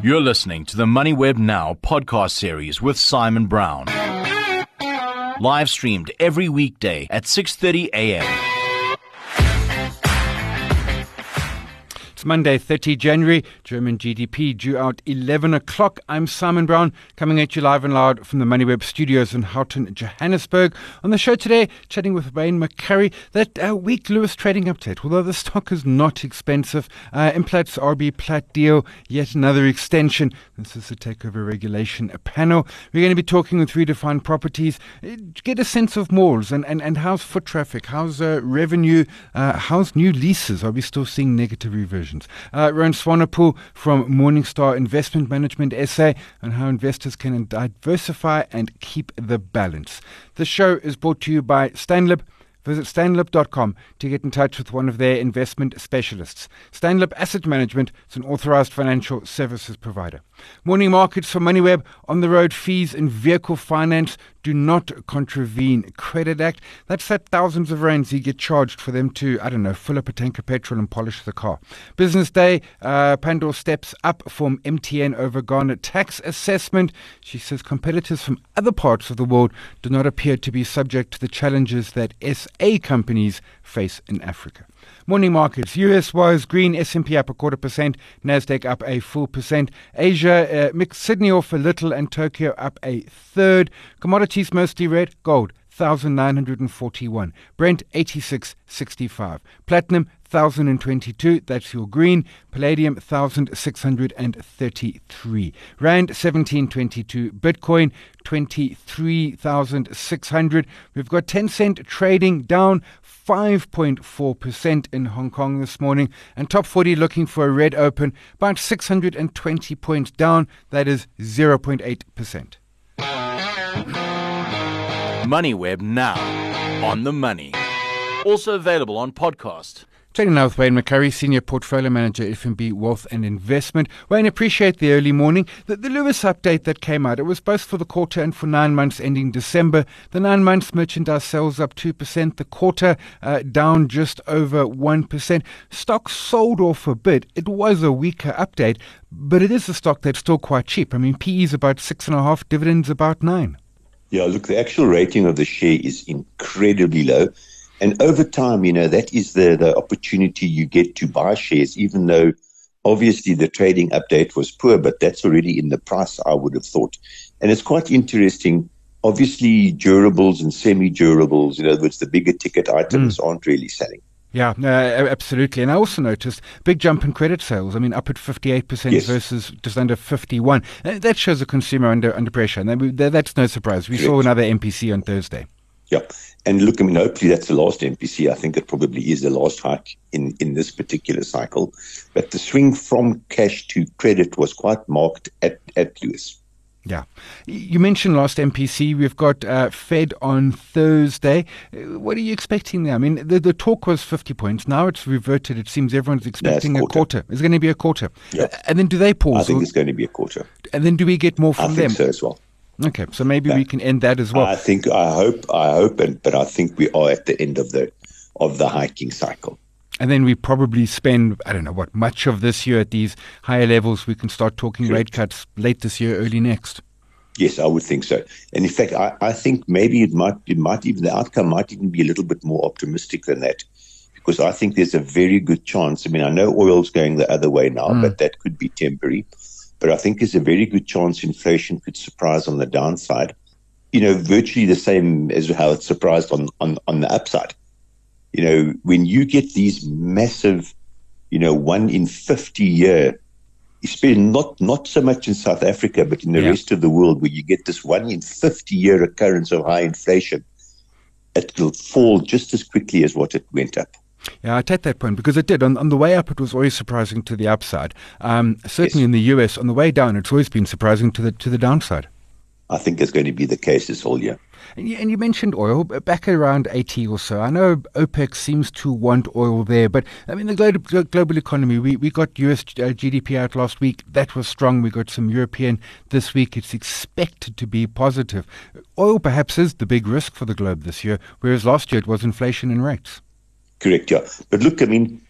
You're listening to the MoneyWeb Now podcast series with Simon Brown. Live streamed every weekday at 6:30 a.m. It's Monday, 30 January. German GDP due out 11 o'clock. I'm Simon Brown, coming at you live and loud from the MoneyWeb studios in Houghton, Johannesburg. On the show today, chatting with Wayne McCurrie, That uh, weak Lewis trading update. Although the stock is not expensive, uh, Implat's RB Plat deal, yet another extension. This is the takeover regulation panel. We're going to be talking with Redefine Properties. Uh, get a sense of malls and, and, and how's foot traffic, how's uh, revenue, uh, how's new leases. Are we still seeing negative reversions? Uh, Rowan Swanepoel from Morningstar Investment Management SA on how investors can diversify and keep the balance. The show is brought to you by Stanlib. Visit stanlib.com to get in touch with one of their investment specialists. Stanlib Asset Management is an authorized financial services provider. Morning markets for MoneyWeb on the road fees and vehicle finance do not contravene Credit Act. That's that thousands of rands you get charged for them to, I don't know, fill up a tank of petrol and polish the car. Business Day, uh, Pandor steps up from MTN over Ghana tax assessment. She says competitors from other parts of the world do not appear to be subject to the challenges that SA companies face in Africa. Morning markets. US was green, S&P up a quarter percent, Nasdaq up a full percent. Asia, uh, mixed Sydney off a little and Tokyo up a third. Commodities mostly red. Gold 1941. Brent 8665. Platinum 1022, that's your green. Palladium 1633. Rand 1722. Bitcoin 23,600. We've got Tencent trading down 5.4% in Hong Kong this morning. And top 40 looking for a red open, about 620 points down. That is 0.8%. MoneyWeb now on the money. Also available on podcast. Chatting now with Wayne McCurrie, Senior Portfolio Manager, FNB Wealth and Investment. Wayne, appreciate the early morning. The, the Lewis update that came out, it was both for the quarter and for nine months ending December. The nine months merchandise sales up 2%, the quarter uh, down just over 1%. Stock sold off a bit. It was a weaker update, but it is a stock that's still quite cheap. I mean, PE is about six and a half, dividends about nine. Yeah, look, the actual rating of the share is incredibly low. And over time, you know, that is the, the opportunity you get to buy shares, even though obviously the trading update was poor, but that's already in the price, I would have thought. And it's quite interesting. Obviously, durables and semi durables, in other words, the bigger ticket items mm. aren't really selling. Yeah, absolutely. And I also noticed big jump in credit sales. I mean, up at 58% yes. versus just under 51. Uh, that shows the consumer under under pressure. And that's no surprise. We Correct. saw another MPC on Thursday. Yep. And look, I mean, hopefully that's the last MPC. I think it probably is the last hike in, in this particular cycle. But the swing from cash to credit was quite marked at, at Lewis. Yeah. You mentioned last MPC. We've got uh, Fed on Thursday. What are you expecting there? I mean, the, the talk was 50 points. Now it's reverted. It seems everyone's expecting a quarter. It's going to be a quarter. Yeah. And then do they pause? I think it's going to be a quarter. And then do we get more from I them? so as well. Okay, so maybe we can end that as well. I think, I hope, I hope, and but I think we are at the end of the of the hiking cycle. And then we probably spend, I don't know what, much of this year at these higher levels. We can start talking Correct. rate cuts late this year, early next. Yes, I would think so. And in fact, I, I think maybe it might, it might even, the outcome might even be a little bit more optimistic than that. Because I think there's a very good chance. I mean, I know oil's going the other way now, mm. but that could be temporary. But I think there's a very good chance inflation could surprise on the downside. You know, virtually the same as how it surprised on, on, on the upside. You know, when you get these massive, you know, one in 50 year, especially not, not so much in South Africa, but in the yeah. rest of the world, where you get this one in 50 year occurrence of high inflation, it will fall just as quickly as what it went up. Yeah, I take that point because it did. On, on the way up, it was always surprising to the upside. Um, certainly yes. in the US, on the way down, it's always been surprising to the to the downside. I think it's going to be the case this whole year. And you, and you mentioned oil back around 80 or so. I know OPEC seems to want oil there, but I mean, the global, global economy, we, we got US uh, GDP out last week. That was strong. We got some European this week. It's expected to be positive. Oil perhaps is the big risk for the globe this year, whereas last year it was inflation and rates. Correct, yeah. But look, I mean,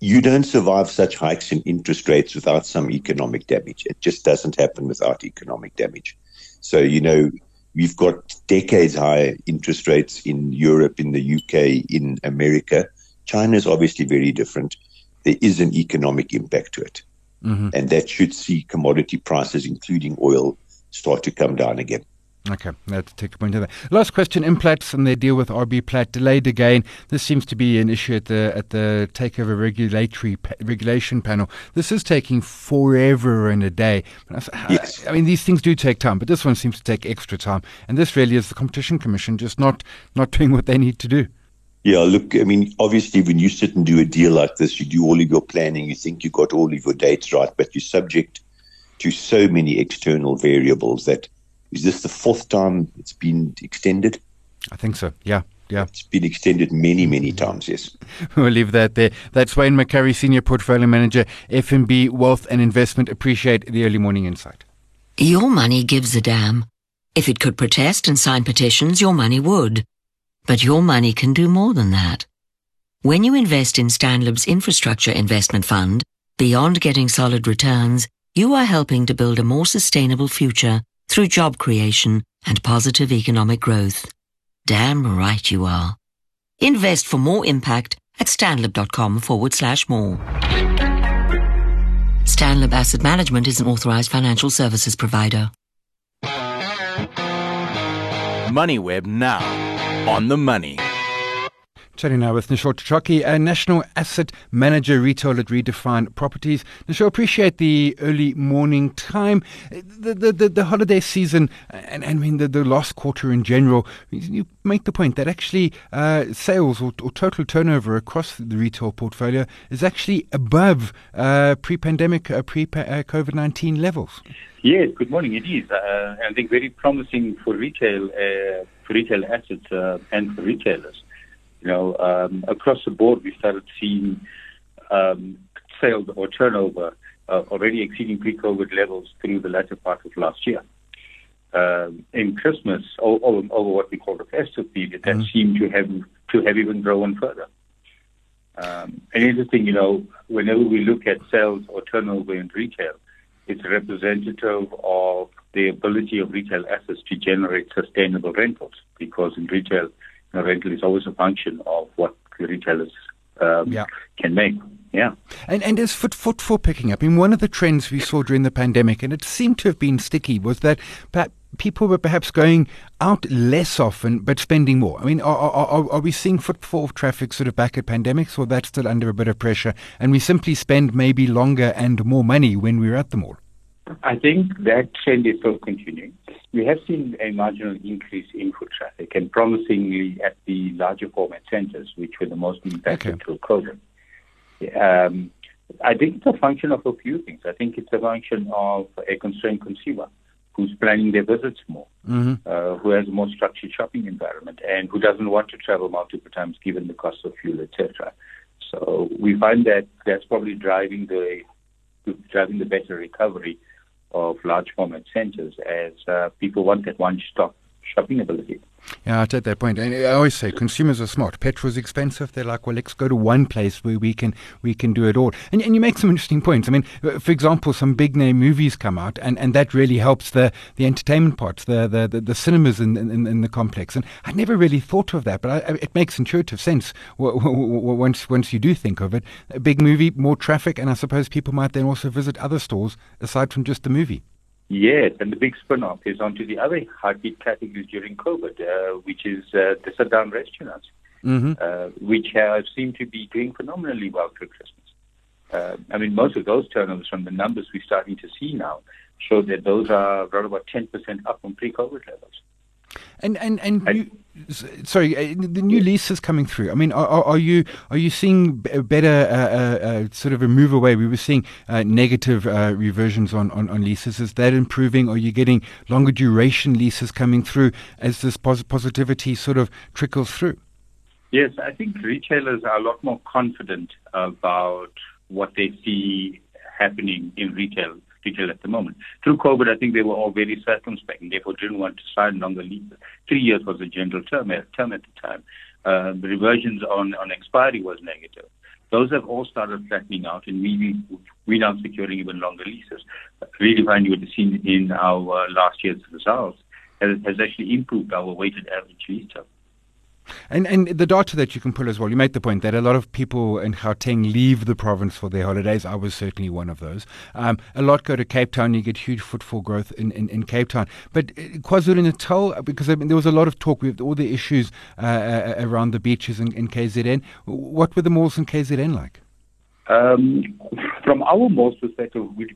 you don't survive such hikes in interest rates without some economic damage. It just doesn't happen without economic damage. So, you know, we've got decades high interest rates in Europe, in the UK, in America. China is obviously very different. There is an economic impact to it. Mm-hmm. And that should see commodity prices, including oil, start to come down again. Okay, let's take a point of that. Last question: Implats and their deal with RB Plat delayed again. This seems to be an issue at the at the takeover regulatory pa- regulation panel. This is taking forever and a day. Yes. I, I mean, these things do take time, but this one seems to take extra time. And this really is the Competition Commission just not not doing what they need to do. Yeah, look, I mean, obviously, when you sit and do a deal like this, you do all of your planning, you think you got all of your dates right, but you're subject to so many external variables that is this the fourth time it's been extended? I think so. Yeah. Yeah. It's been extended many, many times, yes. we'll leave that there. That's Wayne McCurrie, Senior Portfolio Manager, FNB Wealth and Investment. Appreciate the early morning insight. Your money gives a damn. If it could protest and sign petitions, your money would. But your money can do more than that. When you invest in Stanlib's Infrastructure Investment Fund, beyond getting solid returns, you are helping to build a more sustainable future through job creation and positive economic growth. Damn right you are. Invest for more impact at stanlib.com forward slash more. Stanlib Asset Management is an authorized financial services provider. MoneyWeb now on the money. Chatting now with Nishal Chachaki, a national asset manager retail at Redefine Properties. Nishal, appreciate the early morning time. The, the, the, the holiday season, and, and I mean the, the last quarter in general, you make the point that actually uh, sales or, or, total turnover across the retail portfolio is actually above uh, pre pandemic, uh, pre COVID 19 levels. Yes, good morning. It is. Uh, I think very promising for retail, uh, for retail assets uh, and for retailers. You know, um, across the board, we started seeing um, sales or turnover uh, already exceeding pre-COVID levels through the latter part of last year. Um, in Christmas, over, over, what we call the festive period, that mm-hmm. seemed to have to have even grown further. Um, and interesting, you know, whenever we look at sales or turnover in retail, it's representative of the ability of retail assets to generate sustainable rentals because in retail, rental is always a function of what the retailers um, yeah. can make. Yeah. And and as foot footfall picking up, I mean, one of the trends we saw during the pandemic, and it seemed to have been sticky, was that people were perhaps going out less often but spending more. I mean, are, are, are we seeing footfall traffic sort of back at pandemics, or that's still under a bit of pressure, and we simply spend maybe longer and more money when we're at the mall? I think that trend is still continuing. We have seen a marginal increase in foot traffic, and promisingly at the larger format centers, which were the most impacted okay. through COVID. Um, I think it's a function of a few things. I think it's a function of a constrained consumer who's planning their visits more, mm-hmm. uh, who has a more structured shopping environment, and who doesn't want to travel multiple times given the cost of fuel, etc. So we find that that's probably driving the driving the better recovery of large format centers as uh, people want that one stop shopping ability. Yeah, I take that point. And I always say consumers are smart. Petrol's expensive. They're like, well, let's go to one place where we can we can do it all. And, and you make some interesting points. I mean, uh, for example, some big name movies come out, and, and that really helps the, the entertainment parts, the the, the, the cinemas in, in, in, the complex. And I never really thought of that, but I, it makes intuitive sense once once you do think of it. A big movie, more traffic, and I suppose people might then also visit other stores aside from just the movie. Yes, and the big spin-off is onto the other heartbeat categories during COVID, uh, which is uh, the sit-down restaurants, mm-hmm. uh, which have seemed to be doing phenomenally well through Christmas. Uh, I mean, most of those turnovers from the numbers we're starting to see now show that those are around about 10% up from pre-COVID levels. And and and you, sorry, uh, the new leases coming through. I mean, are, are you are you seeing better uh, uh, uh, sort of a move away? We were seeing uh, negative uh, reversions on, on, on, leases. Is that improving? Are you getting longer duration leases coming through as this pos- positivity sort of trickles through? Yes, I think retailers are a lot more confident about what they see happening in retail retail at the moment. Through COVID, I think they were all very circumspect and therefore didn't want to sign longer leases. Three years was a general term, term at the time. Uh, the reversions on, on expiry was negative. those have all started flattening out, and we we're now securing even longer leases. Redefine, you would have seen in our uh, last year's results, has actually improved our weighted average lease term. And and the data that you can pull as well, you make the point that a lot of people in Gauteng leave the province for their holidays. I was certainly one of those. Um, a lot go to Cape Town. You get huge footfall growth in, in, in Cape Town. But uh, KwaZulu Natal, because I mean, there was a lot of talk with all the issues uh, uh around the beaches in, in KZN. What were the malls in KZN like? Um, from our malls perspective, we,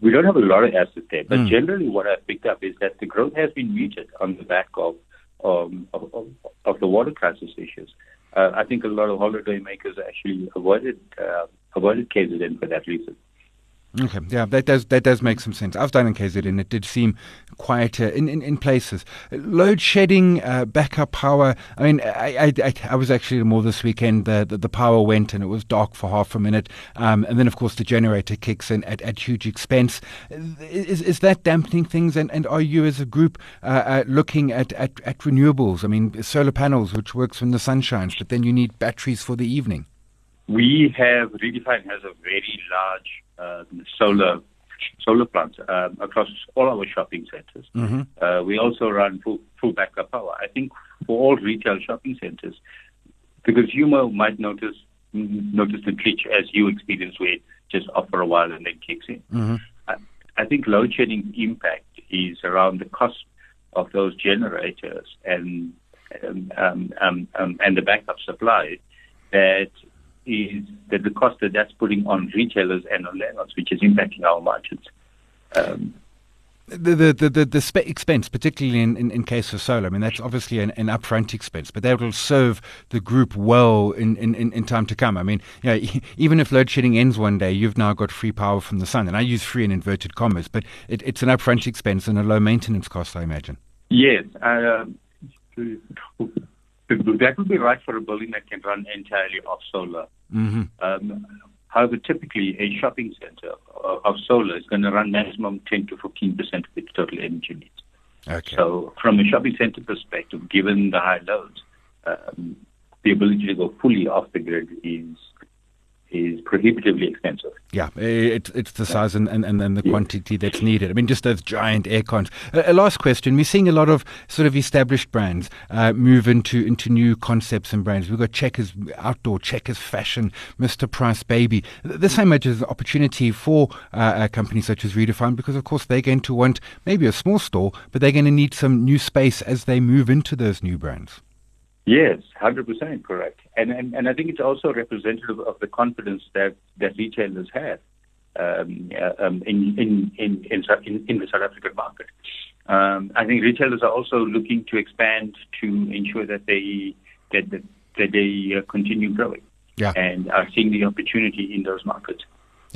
we don't have a lot of assets there, but mm. generally what I've picked up is that the growth has been muted on the back of um, of, of, the water crisis issues. Uh, I think a lot of holiday makers actually avoided uh, avoided KZN for that reason. Okay, yeah, that does that does make some sense. I've done in KZN; and it did seem quieter in, in, in places. Load shedding, uh, backup power. I mean, I, I, I, was actually more this weekend. The, the, the power went and it was dark for half a minute, um, and then of course the generator kicks in at, at huge expense. Is is that dampening things? And, and are you as a group uh, uh, looking at, at at renewables? I mean, solar panels, which works when the sun shines, but then you need batteries for the evening. We have Redefine has a very large uh, solar solar plants um, across all our shopping centers. Mm-hmm. Uh, we also run full, full backup power. I think for all retail shopping centers, the consumer might notice notice the glitch as you experience where just off for a while and then kicks in. Mm-hmm. I, I think load shedding impact is around the cost of those generators and um, um, um, um and the backup supply that is that the cost that that's putting on retailers and on landlords, which is impacting our margins. Um, the, the, the, the, spe- expense, particularly in, in, in, case of solar, I mean, that's obviously an, an upfront expense, but that will serve the group well in, in, in time to come. I mean, you know, even if load shedding ends one day, you've now got free power from the sun. And I use free in inverted commas, but it, it's an upfront expense and a low maintenance cost, I imagine. Yes. Uh, that would be right for a building that can run entirely off solar. Mm-hmm. Um, however, typically a shopping center of solar is going to run maximum 10 to 15 percent of its total energy needs. Okay. So, from a shopping center perspective, given the high loads, um, the ability to go fully off the grid is is prohibitively expensive. Yeah, it's it's the size and, and, and then the yeah. quantity that's needed. I mean, just those giant air cons. A, a, last question: We're seeing a lot of sort of established brands uh, move into into new concepts and brands. We've got Checkers Outdoor, Checkers Fashion, Mr. Price Baby. The same much as opportunity for uh, companies such as Redefine, because of course they're going to want maybe a small store, but they're going to need some new space as they move into those new brands. Yes, 100% correct. And, and, and I think it's also representative of the confidence that, that retailers have um, uh, um, in, in, in, in, in, the South African market. Um, I think retailers are also looking to expand to ensure that they, that, that, that they uh, continue growing yeah. and are seeing the opportunity in those markets.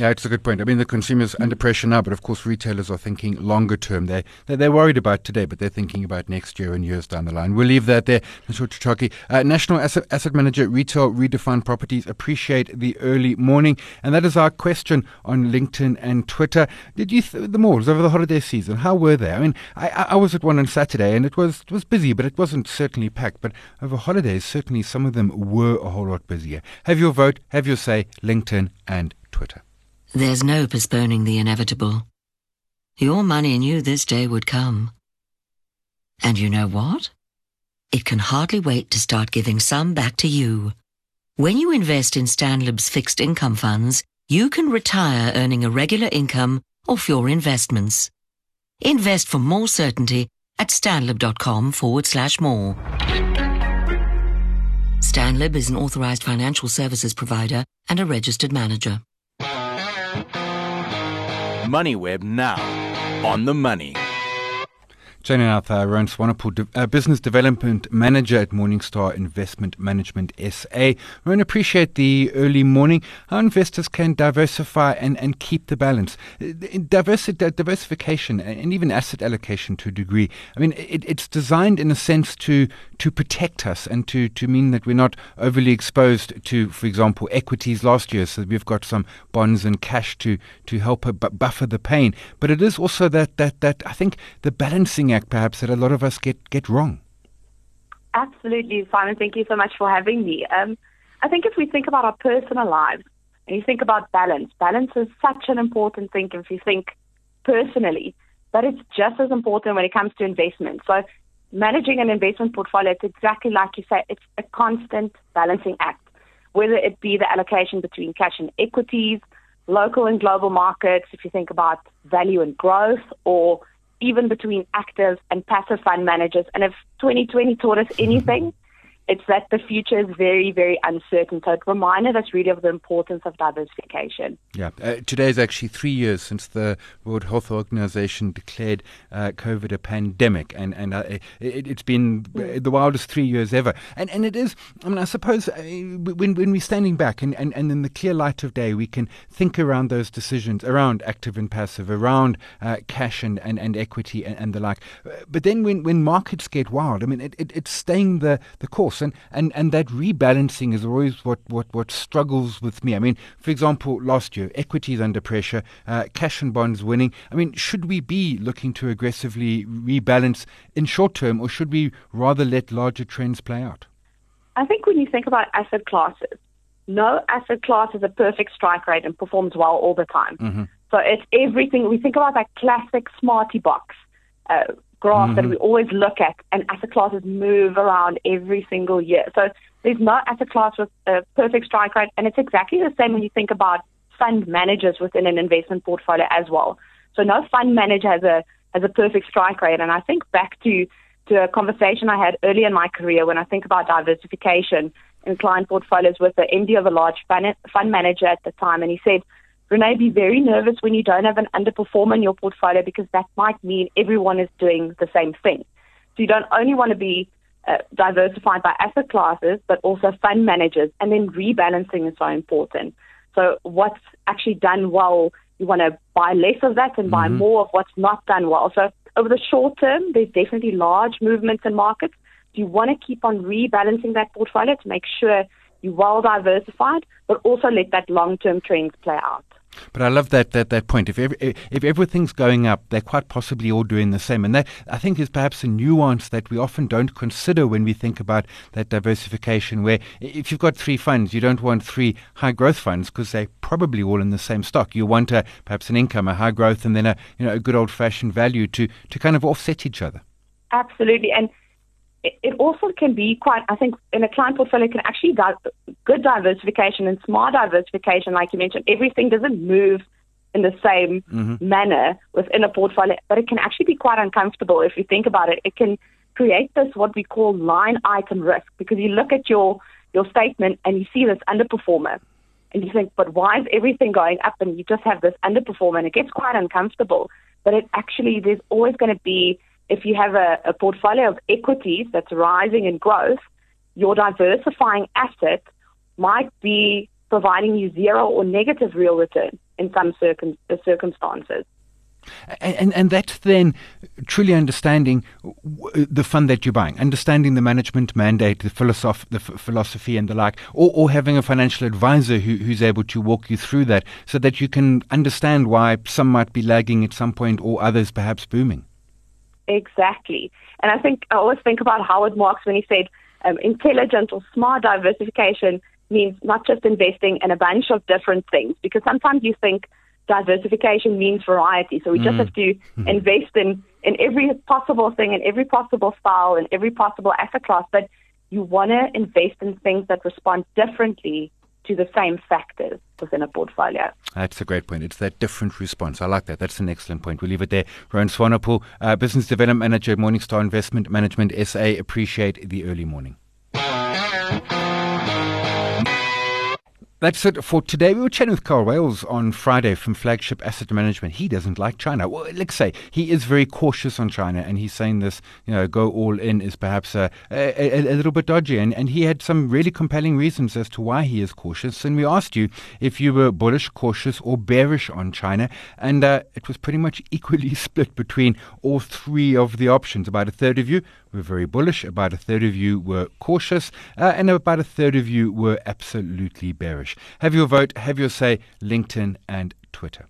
Yeah, it's a good point. I mean, the consumer's under pressure now, but of course, retailers are thinking longer term. They they're, they're worried about today, but they're thinking about next year and years down the line. We'll leave that there. Mr. Uh, National Asset, Asset Manager, Retail Redefine Properties. Appreciate the early morning, and that is our question on LinkedIn and Twitter. Did you th- the malls over the holiday season? How were they? I mean, I, I was at one on Saturday, and it was it was busy, but it wasn't certainly packed. But over holidays, certainly some of them were a whole lot busier. Have your vote, have your say. LinkedIn and Twitter. There's no postponing the inevitable. Your money knew this day would come. And you know what? It can hardly wait to start giving some back to you. When you invest in Stanlib's fixed income funds, you can retire earning a regular income off your investments. Invest for more certainty at stanlib.com forward slash more. Stanlib is an authorized financial services provider and a registered manager. MoneyWeb now on the money. Joining us, uh, Rowan Swanepoel, de- uh, Business Development Manager at Morningstar Investment Management SA. Rowan, appreciate the early morning. How investors can diversify and, and keep the balance. Uh, diversi- diversification and even asset allocation to a degree. I mean, it, it's designed in a sense to to protect us and to, to mean that we're not overly exposed to, for example, equities last year, so we've got some bonds and cash to, to help buffer the pain. But it is also that, that, that I think the balancing act perhaps that a lot of us get, get wrong. Absolutely, Simon. Thank you so much for having me. Um, I think if we think about our personal lives and you think about balance, balance is such an important thing if you think personally, but it's just as important when it comes to investment. So managing an investment portfolio, it's exactly like you say, it's a constant balancing act, whether it be the allocation between cash and equities, local and global markets, if you think about value and growth, or even between active and passive fund managers. And if 2020 taught us anything, it's that the future is very, very uncertain. So it reminded us really of the importance of diversification. Yeah, uh, today is actually three years since the World Health Organization declared uh, COVID a pandemic, and and uh, it, has been mm. the wildest three years ever. And and it is. I mean, I suppose uh, when when we're standing back and, and, and in the clear light of day, we can think around those decisions around active and passive, around uh, cash and, and, and equity and, and the like. But then when, when markets get wild, I mean, it, it, it's staying the the course and, and, and that rebalancing is always what, what, what struggles with me. I mean, for example, last year, equities under pressure, uh, cash and bonds winning. I mean, should we be looking to aggressively rebalance in short term, or should we rather let larger trends play out? I think when you think about asset classes, no asset class is a perfect strike rate and performs well all the time. Mm-hmm. So it's everything. We think about that classic smarty box. Uh, graph mm-hmm. that we always look at, and asset classes move around every single year. So there's no asset class with a perfect strike rate, and it's exactly the same when you think about fund managers within an investment portfolio as well. So no fund manager has a has a perfect strike rate, and I think back to to a conversation I had early in my career when I think about diversification in client portfolios with the MD of a large fund, fund manager at the time, and he said Renee, be very nervous when you don't have an underperformer in your portfolio because that might mean everyone is doing the same thing. So you don't only want to be uh, diversified by asset classes, but also fund managers, and then rebalancing is so important. So what's actually done well, you want to buy less of that and buy mm-hmm. more of what's not done well. So over the short term, there's definitely large movements in markets. Do you want to keep on rebalancing that portfolio to make sure you're well diversified, but also let that long-term trends play out? But I love that that, that point. If every, if everything's going up, they're quite possibly all doing the same, and that I think is perhaps a nuance that we often don't consider when we think about that diversification. Where if you've got three funds, you don't want three high growth funds because they're probably all in the same stock. You want a, perhaps an income, a high growth, and then a you know a good old fashioned value to to kind of offset each other. Absolutely, and it also can be quite, I think, in a client portfolio can actually di- good diversification and smart diversification, like you mentioned. Everything doesn't move in the same mm-hmm. manner within a portfolio, but it can actually be quite uncomfortable if you think about it. It can create this what we call line item risk because you look at your your statement and you see this underperformer, and you think, but why is everything going up? And you just have this underperformer, and it gets quite uncomfortable. But it actually, there's always going to be if you have a, a portfolio of equities that's rising in growth, your diversifying asset might be providing you zero or negative real return in some circum- uh, circumstances. And, and, and that's then truly understanding the fund that you're buying, understanding the management mandate, the, philosoph- the f- philosophy, and the like, or, or having a financial advisor who, who's able to walk you through that so that you can understand why some might be lagging at some point or others perhaps booming. Exactly. And I think I always think about Howard Marks when he said um, intelligent or smart diversification means not just investing in a bunch of different things, because sometimes you think diversification means variety. So we just mm. have to invest in, in every possible thing, in every possible style, in every possible asset class. But you want to invest in things that respond differently to the same factors within a portfolio. That's a great point. It's that different response. I like that. That's an excellent point. We'll leave it there. Rowan Swanepoel, uh, Business Development Manager, Morningstar Investment Management SA. Appreciate the early morning. That's it for today. We were chatting with Kyle Wales on Friday from Flagship Asset Management. He doesn't like China. Well, let's say he is very cautious on China, and he's saying this, you know, go all in is perhaps a, a, a, little bit dodgy. And, and he had some really compelling reasons as to why he is cautious. And we asked you if you were bullish, cautious, or bearish on China. And uh, it was pretty much equally split between all three of the options. About a third of you were very bullish, about a third of you were cautious, uh, and about a third of you were absolutely bearish. Have your vote, have your say, LinkedIn and Twitter.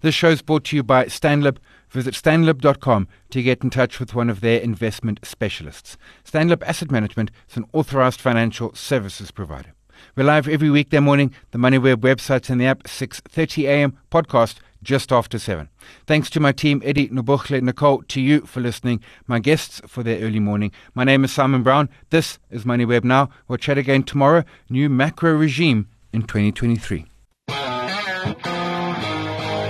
This show is brought to you by Stanlib. Visit stanlib.com to get in touch with one of their investment specialists. Stanlib Asset Management is an authorized financial services provider. We're live every weekday morning, the MoneyWeb website and the app, 6.30 a.m. podcast just after 7. Thanks to my team, Eddie, Nubuchle, Nicole, to you for listening, my guests for their early morning. My name is Simon Brown. This is MoneyWeb Now. We'll chat again tomorrow. New macro regime in 2023.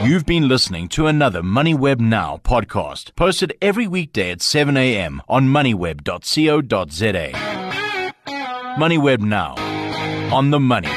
You've been listening to another MoneyWeb Now podcast, posted every weekday at 7 a.m. on moneyweb.co.za. MoneyWeb Now, on the money.